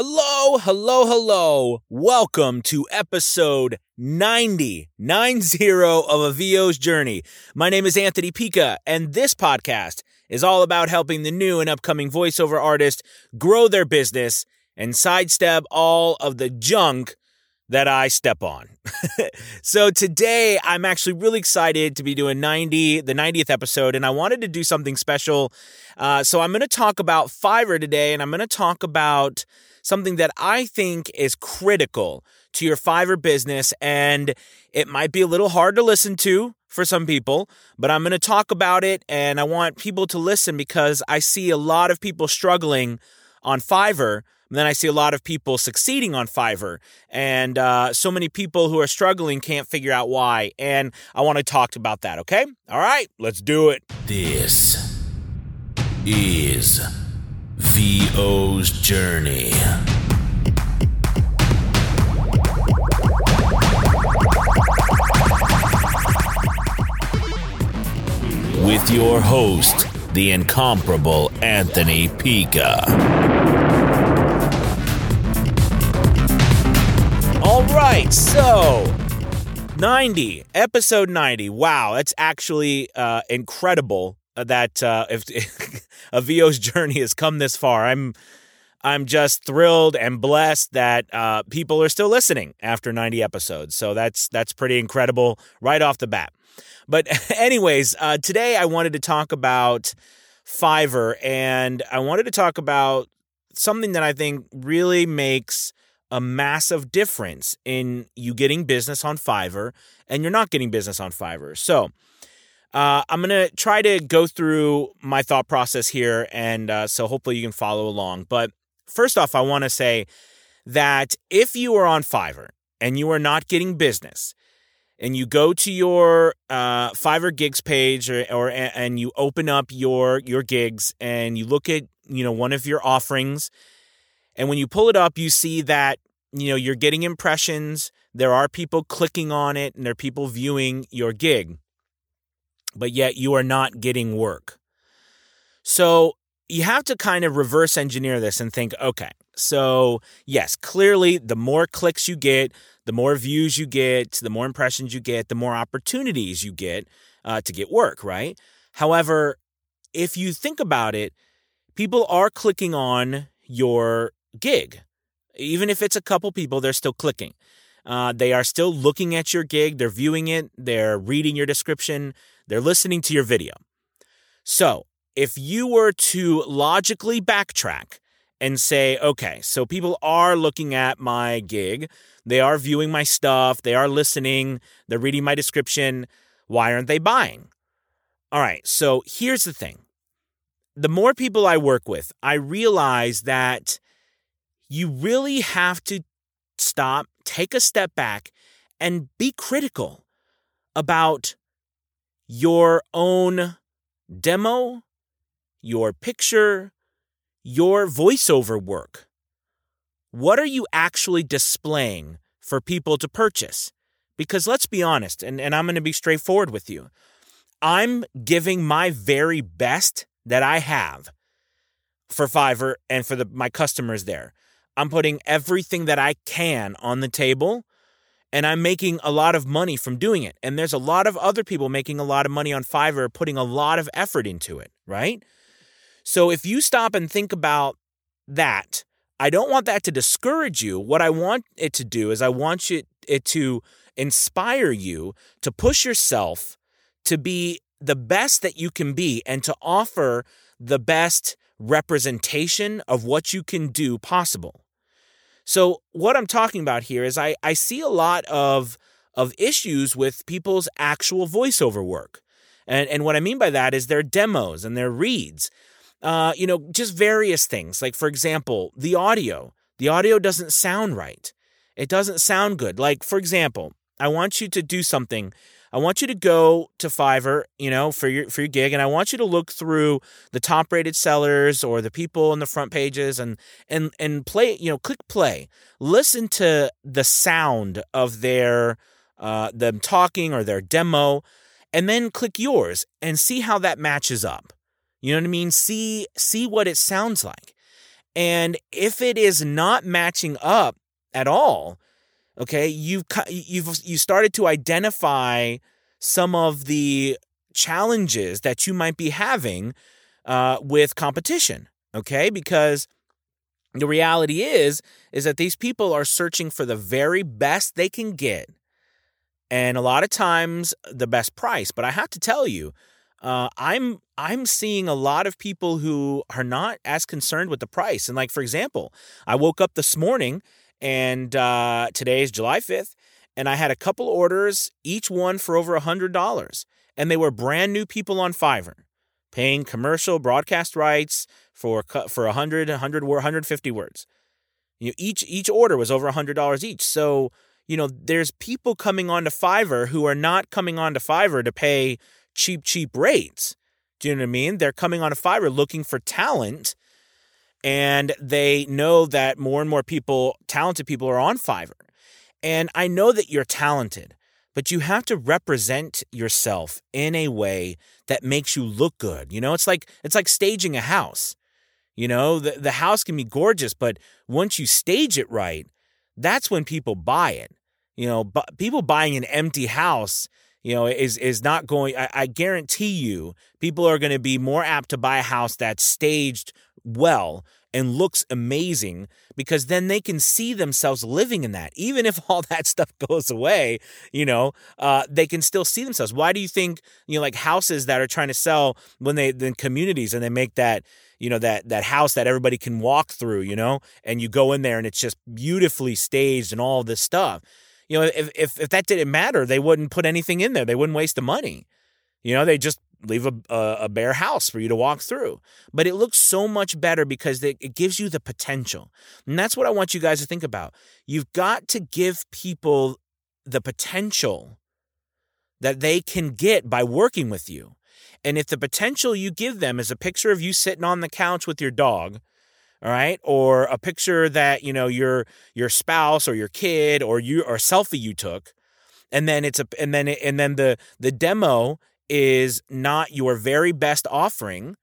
Hello, hello, hello. Welcome to episode 90, 90 of A VO's Journey. My name is Anthony Pica, and this podcast is all about helping the new and upcoming voiceover artist grow their business and sidestep all of the junk that I step on. so today I'm actually really excited to be doing 90, the 90th episode, and I wanted to do something special. Uh, so I'm going to talk about Fiverr today, and I'm going to talk about something that I think is critical to your Fiverr business, and it might be a little hard to listen to for some people, but I'm going to talk about it, and I want people to listen because I see a lot of people struggling on Fiverr then I see a lot of people succeeding on Fiverr, and uh, so many people who are struggling can't figure out why. And I want to talk about that. Okay, all right, let's do it. This is VO's journey. With your host, the incomparable Anthony Pica. All right, so 90, episode 90. Wow, that's actually uh, incredible that uh, if, a VO's journey has come this far. I'm I'm just thrilled and blessed that uh, people are still listening after 90 episodes. So that's that's pretty incredible right off the bat. But anyways, uh, today I wanted to talk about Fiverr, and I wanted to talk about something that I think really makes a massive difference in you getting business on Fiverr and you're not getting business on Fiverr. So, uh, I'm going to try to go through my thought process here, and uh, so hopefully you can follow along. But first off, I want to say that if you are on Fiverr and you are not getting business, and you go to your uh, Fiverr gigs page, or, or and you open up your your gigs, and you look at you know one of your offerings, and when you pull it up, you see that you know you're getting impressions. There are people clicking on it, and there are people viewing your gig, but yet you are not getting work. So you have to kind of reverse engineer this and think, okay, so yes, clearly the more clicks you get, the more views you get, the more impressions you get, the more opportunities you get uh, to get work, right? However, if you think about it, people are clicking on your gig. Even if it's a couple people, they're still clicking. Uh, they are still looking at your gig, they're viewing it, they're reading your description, they're listening to your video. So, if you were to logically backtrack and say, okay, so people are looking at my gig, they are viewing my stuff, they are listening, they're reading my description, why aren't they buying? All right, so here's the thing the more people I work with, I realize that you really have to stop, take a step back, and be critical about your own demo, your picture, your voiceover work. What are you actually displaying for people to purchase? Because let's be honest, and, and I'm going to be straightforward with you. I'm giving my very best that I have for Fiverr and for the, my customers there. I'm putting everything that I can on the table and I'm making a lot of money from doing it. And there's a lot of other people making a lot of money on Fiverr, putting a lot of effort into it, right? So if you stop and think about that, I don't want that to discourage you. What I want it to do is I want you, it to inspire you to push yourself to be the best that you can be and to offer the best representation of what you can do possible. So what I'm talking about here is I, I see a lot of of issues with people's actual voiceover work. And and what I mean by that is their demos and their reads. Uh, you know, just various things. Like for example, the audio. The audio doesn't sound right. It doesn't sound good. Like for example, I want you to do something I want you to go to Fiverr, you know, for your for your gig, and I want you to look through the top rated sellers or the people in the front pages and and and play, you know, click play. Listen to the sound of their uh, them talking or their demo, and then click yours and see how that matches up. You know what I mean? See see what it sounds like. And if it is not matching up at all, okay, you've you've you started to identify some of the challenges that you might be having uh, with competition. Okay, because the reality is is that these people are searching for the very best they can get, and a lot of times the best price. But I have to tell you, uh, I'm I'm seeing a lot of people who are not as concerned with the price. And like for example, I woke up this morning and uh, today is July 5th, and I had a couple orders, each one for over a hundred dollars, and they were brand new people on Fiverr, paying commercial broadcast rights for for 100, 100, 150 words. You know, each each order was over a hundred dollars each. So you know, there's people coming onto Fiverr who are not coming onto Fiverr to pay cheap, cheap rates. Do you know what I mean? They're coming on a Fiverr looking for talent, and they know that more and more people, talented people, are on Fiverr. And I know that you're talented, but you have to represent yourself in a way that makes you look good. You know, it's like it's like staging a house. You know, the, the house can be gorgeous, but once you stage it right, that's when people buy it. You know, but people buying an empty house you know, is is not going. I, I guarantee you, people are going to be more apt to buy a house that's staged well and looks amazing because then they can see themselves living in that. Even if all that stuff goes away, you know, uh, they can still see themselves. Why do you think, you know, like houses that are trying to sell when they, in communities and they make that, you know, that, that house that everybody can walk through, you know, and you go in there and it's just beautifully staged and all this stuff you know, if, if, if that didn't matter, they wouldn't put anything in there. They wouldn't waste the money. You know, they just leave a, a, a bare house for you to walk through. But it looks so much better because it gives you the potential. And that's what I want you guys to think about. You've got to give people the potential that they can get by working with you. And if the potential you give them is a picture of you sitting on the couch with your dog, all right? Or a picture that you know your your spouse or your kid or you or selfie you took and then it's a and then and then the the demo is not your very best offering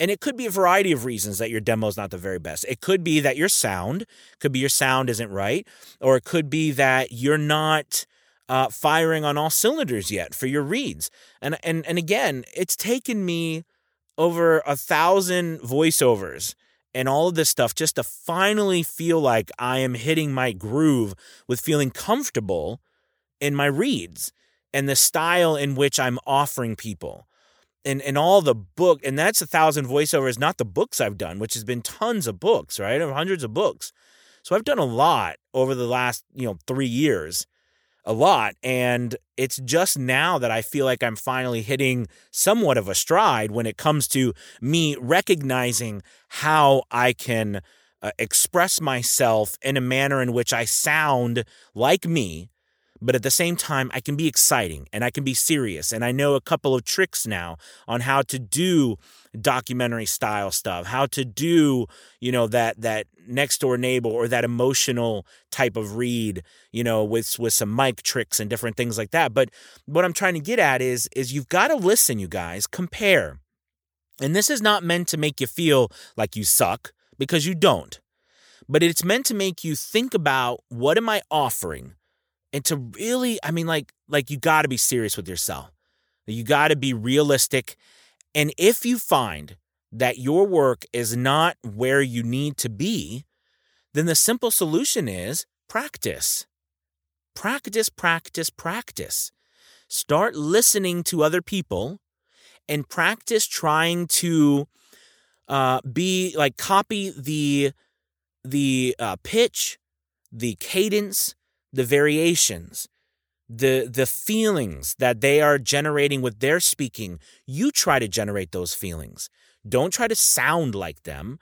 and it could be a variety of reasons that your demo is not the very best. It could be that your sound could be your sound isn't right or it could be that you're not uh, firing on all cylinders yet for your reads. And and and again it's taken me over a thousand voiceovers and all of this stuff just to finally feel like I am hitting my groove with feeling comfortable in my reads and the style in which I'm offering people. And, and all the book, and that's a thousand voiceovers, not the books I've done, which has been tons of books, right? Hundreds of books. So I've done a lot over the last, you know, three years a lot. And it's just now that I feel like I'm finally hitting somewhat of a stride when it comes to me recognizing how I can uh, express myself in a manner in which I sound like me but at the same time i can be exciting and i can be serious and i know a couple of tricks now on how to do documentary style stuff how to do you know that that next door neighbor or that emotional type of read you know with with some mic tricks and different things like that. But what i'm trying to get at is is you've got to listen you guys compare. And this is not meant to make you feel like you suck because you don't. But it's meant to make you think about what am i offering and to really i mean like like you got to be serious with yourself. You got to be realistic. And if you find that your work is not where you need to be then the simple solution is practice. Practice practice practice. Start listening to other people and practice trying to uh, be like copy the the uh, pitch the cadence the variations, the the feelings that they are generating with their speaking, you try to generate those feelings. Don't try to sound like them,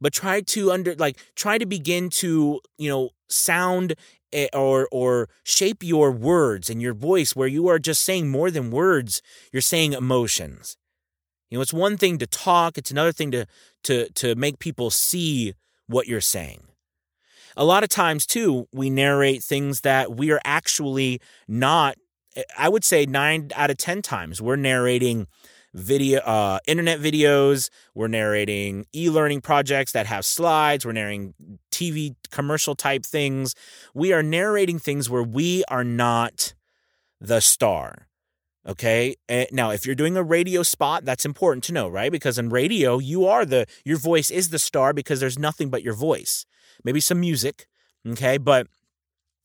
but try to under like try to begin to, you know, sound eh, or or shape your words and your voice where you are just saying more than words, you're saying emotions. You know, it's one thing to talk, it's another thing to to to make people see what you're saying a lot of times too we narrate things that we are actually not i would say 9 out of 10 times we're narrating video, uh, internet videos. We're narrating e-learning projects that have slides. We're narrating TV commercial type things. We are narrating things where we are not the star. Okay. Eh, now, if you're doing a radio spot, that's important to know, right? Because in radio, you are the, your voice is the star because there's nothing but your voice. Maybe some music. Okay. But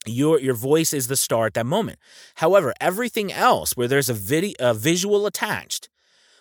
your your voice is the star at that moment. However, everything else where there's a video a visual attached,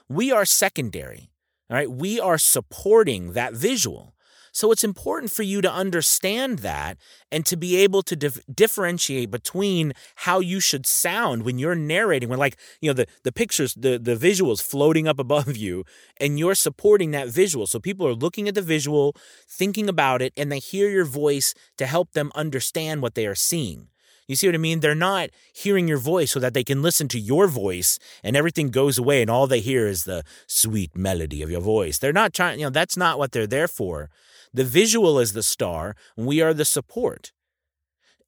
we are secondary. All right? We are supporting that visual. So it's important for you to understand that and to be able to dif- differentiate between how you should sound when you're narrating, when like, you know, the, the pictures, the, the visuals floating up above you and you're supporting that visual. So people are looking at the visual, thinking about it, and they hear your voice to help them understand what they are seeing. You see what I mean? They're not hearing your voice so that they can listen to your voice and everything goes away and all they hear is the sweet melody of your voice. They're not trying, you know, that's not what they're there for. The visual is the star, and we are the support.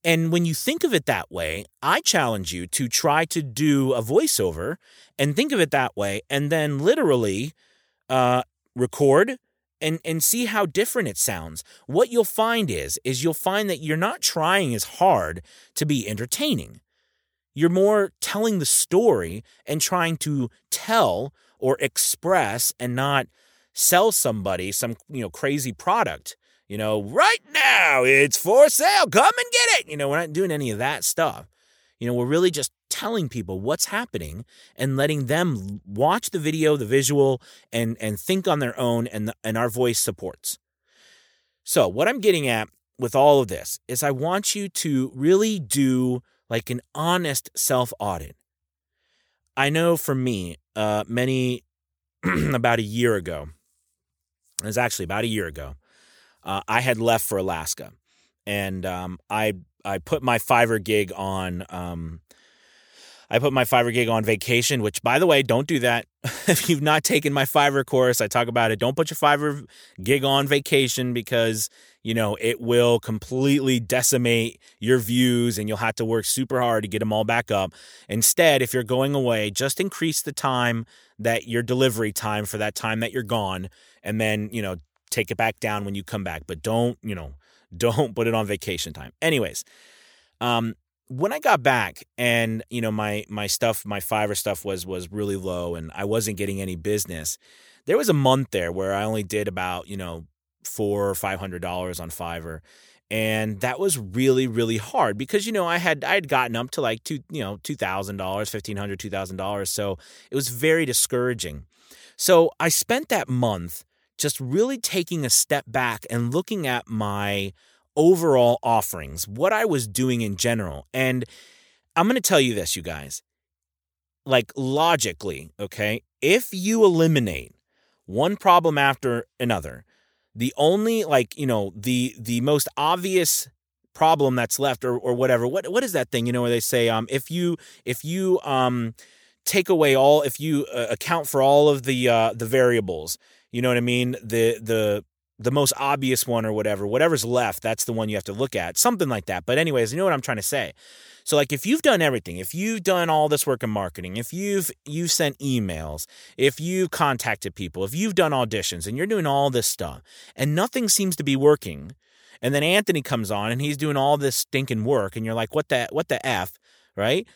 And when you think of it that way, I challenge you to try to do a voiceover and think of it that way, and then literally uh, record and and see how different it sounds. What you'll find is is you'll find that you're not trying as hard to be entertaining. You're more telling the story and trying to tell or express and not sell somebody some you know crazy product you know right now it's for sale come and get it you know we're not doing any of that stuff you know we're really just telling people what's happening and letting them watch the video the visual and and think on their own and the, and our voice supports so what i'm getting at with all of this is i want you to really do like an honest self audit i know for me uh many about a year ago it was actually about a year ago. Uh, I had left for Alaska, and um, I I put my Fiverr gig on. Um, I put my Fiverr gig on vacation, which, by the way, don't do that. if you've not taken my Fiverr course, I talk about it. Don't put your Fiverr gig on vacation because, you know, it will completely decimate your views and you'll have to work super hard to get them all back up. Instead, if you're going away, just increase the time that your delivery time for that time that you're gone and then, you know, take it back down when you come back. But don't, you know, don't put it on vacation time. Anyways, um, when I got back and you know my my stuff, my Fiverr stuff was was really low, and I wasn't getting any business. There was a month there where I only did about you know four or five hundred dollars on Fiverr, and that was really really hard because you know I had I had gotten up to like two you know two thousand dollars, fifteen hundred, two thousand dollars, so it was very discouraging. So I spent that month just really taking a step back and looking at my overall offerings, what I was doing in general. And I'm going to tell you this, you guys. Like logically, okay, if you eliminate one problem after another, the only like, you know, the the most obvious problem that's left or or whatever. What what is that thing, you know, where they say um if you if you um take away all if you uh, account for all of the uh the variables, you know what I mean? The the the most obvious one or whatever, whatever's left, that's the one you have to look at. Something like that. But anyways, you know what I'm trying to say. So like if you've done everything, if you've done all this work in marketing, if you've you've sent emails, if you've contacted people, if you've done auditions and you're doing all this stuff and nothing seems to be working, and then Anthony comes on and he's doing all this stinking work and you're like, "What the what the f?" right?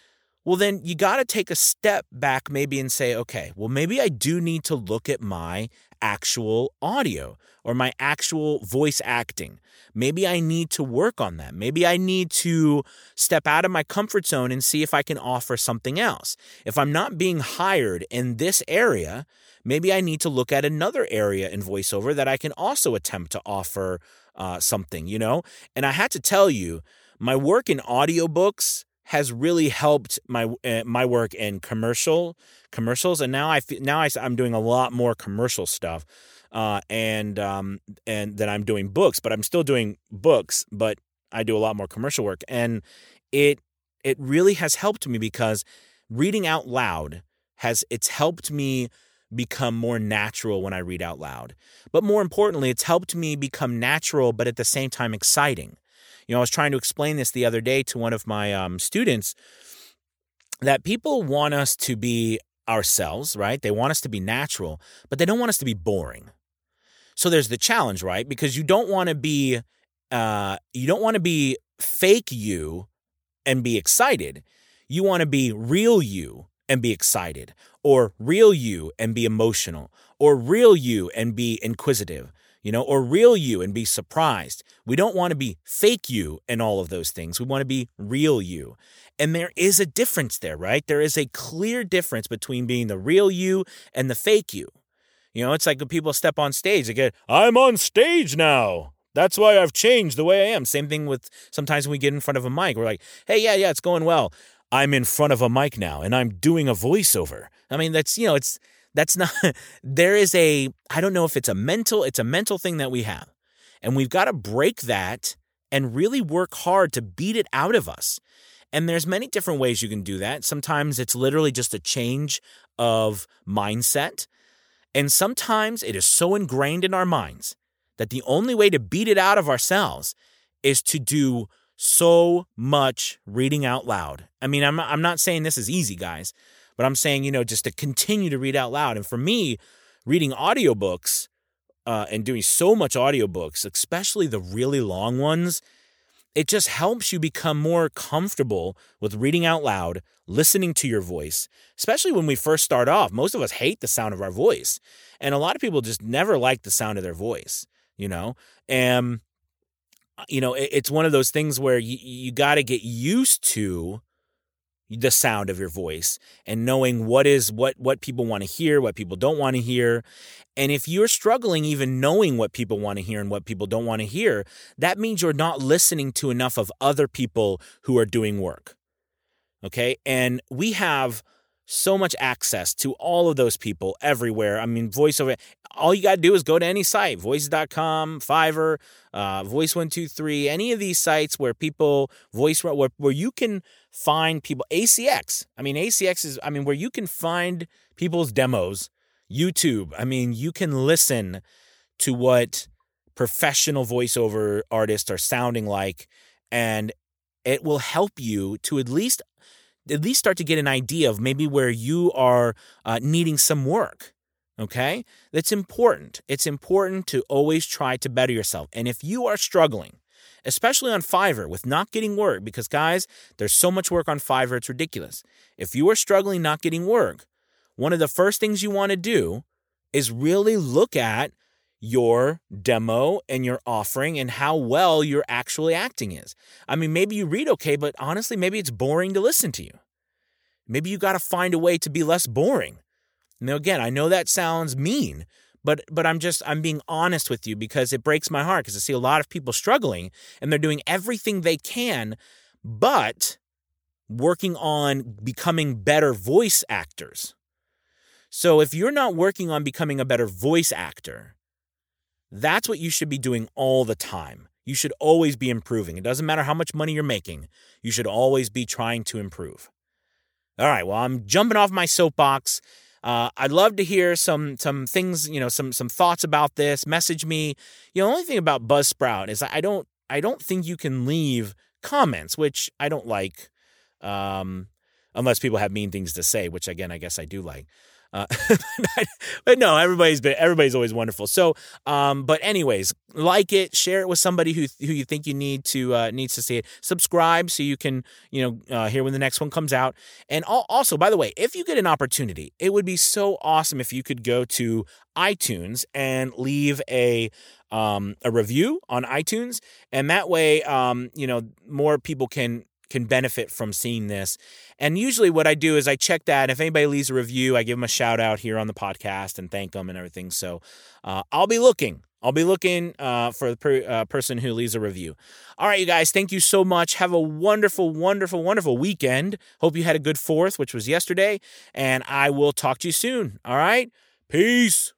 Well, then you got to take a step back maybe and say, okay, well, maybe I do need to look at my actual audio or my actual voice acting. Maybe I need to work on that. Maybe I need to step out of my comfort zone and see if I can offer something else. If I'm not being hired in this area, maybe I need to look at another area in voiceover that I can also attempt to offer uh, something, you know? And I had to tell you, my work in audiobooks has really helped my uh, my work in commercial commercials, and now I now I'm doing a lot more commercial stuff, uh, and um, and then I'm doing books, but I'm still doing books, but I do a lot more commercial work, and it it really has helped me because reading out loud has it's helped me become more natural when I read out loud. But more importantly, it's helped me become natural, but at the same time exciting. You know, I was trying to explain this the other day to one of my um, students that people want us to be ourselves, right? They want us to be natural, but they don't want us to be boring. So there's the challenge, right? Because you don't want to be uh you don't want to be fake you and be excited. You want to be real you and be excited, or real you and be emotional, or real you and be inquisitive, you know, or real you and be surprised. We don't want to be fake you and all of those things. We want to be real you. And there is a difference there, right? There is a clear difference between being the real you and the fake you. You know, it's like when people step on stage, they get, I'm on stage now. That's why I've changed the way I am. Same thing with sometimes when we get in front of a mic, we're like, hey, yeah, yeah, it's going well. I'm in front of a mic now and I'm doing a voiceover. I mean, that's, you know, it's, that's not, there is a, I don't know if it's a mental, it's a mental thing that we have. And we've got to break that and really work hard to beat it out of us. And there's many different ways you can do that. Sometimes it's literally just a change of mindset. And sometimes it is so ingrained in our minds that the only way to beat it out of ourselves is to do so much reading out loud. I mean, I'm I'm not saying this is easy, guys, but I'm saying, you know, just to continue to read out loud. And for me, reading audiobooks uh, and doing so much audiobooks, especially the really long ones, it just helps you become more comfortable with reading out loud, listening to your voice, especially when we first start off. Most of us hate the sound of our voice. And a lot of people just never like the sound of their voice, you know? And you know, it's one of those things where you, you got to get used to the sound of your voice and knowing what is what what people want to hear, what people don't want to hear. And if you're struggling even knowing what people want to hear and what people don't want to hear, that means you're not listening to enough of other people who are doing work. Okay? And we have so much access to all of those people everywhere. I mean, voiceover, all you got to do is go to any site, voice.com, Fiverr, uh, Voice123, any of these sites where people voice, where, where you can find people, ACX. I mean, ACX is, I mean, where you can find people's demos, YouTube. I mean, you can listen to what professional voiceover artists are sounding like, and it will help you to at least at least start to get an idea of maybe where you are uh, needing some work. Okay? That's important. It's important to always try to better yourself. And if you are struggling, especially on Fiverr with not getting work, because guys, there's so much work on Fiverr, it's ridiculous. If you are struggling not getting work, one of the first things you want to do is really look at your demo and your offering and how well you're actually acting is. I mean, maybe you read okay, but honestly, maybe it's boring to listen to you. Maybe you got to find a way to be less boring. Now, again, I know that sounds mean, but but I'm just I'm being honest with you because it breaks my heart because I see a lot of people struggling and they're doing everything they can, but working on becoming better voice actors. So if you're not working on becoming a better voice actor, that's what you should be doing all the time. You should always be improving. It doesn't matter how much money you're making, you should always be trying to improve. All right, well, I'm jumping off my soapbox. Uh, I'd love to hear some some things, you know, some some thoughts about this. Message me. You know, the only thing about Buzzsprout is I don't I don't think you can leave comments, which I don't like, um, unless people have mean things to say, which again I guess I do like. Uh, but no, everybody's been everybody's always wonderful. So, um, but anyways, like it, share it with somebody who who you think you need to uh, needs to see it. Subscribe so you can you know uh, hear when the next one comes out. And also, by the way, if you get an opportunity, it would be so awesome if you could go to iTunes and leave a um, a review on iTunes, and that way, um, you know, more people can can benefit from seeing this. And usually, what I do is I check that. If anybody leaves a review, I give them a shout out here on the podcast and thank them and everything. So uh, I'll be looking. I'll be looking uh, for the per, uh, person who leaves a review. All right, you guys, thank you so much. Have a wonderful, wonderful, wonderful weekend. Hope you had a good fourth, which was yesterday. And I will talk to you soon. All right, peace.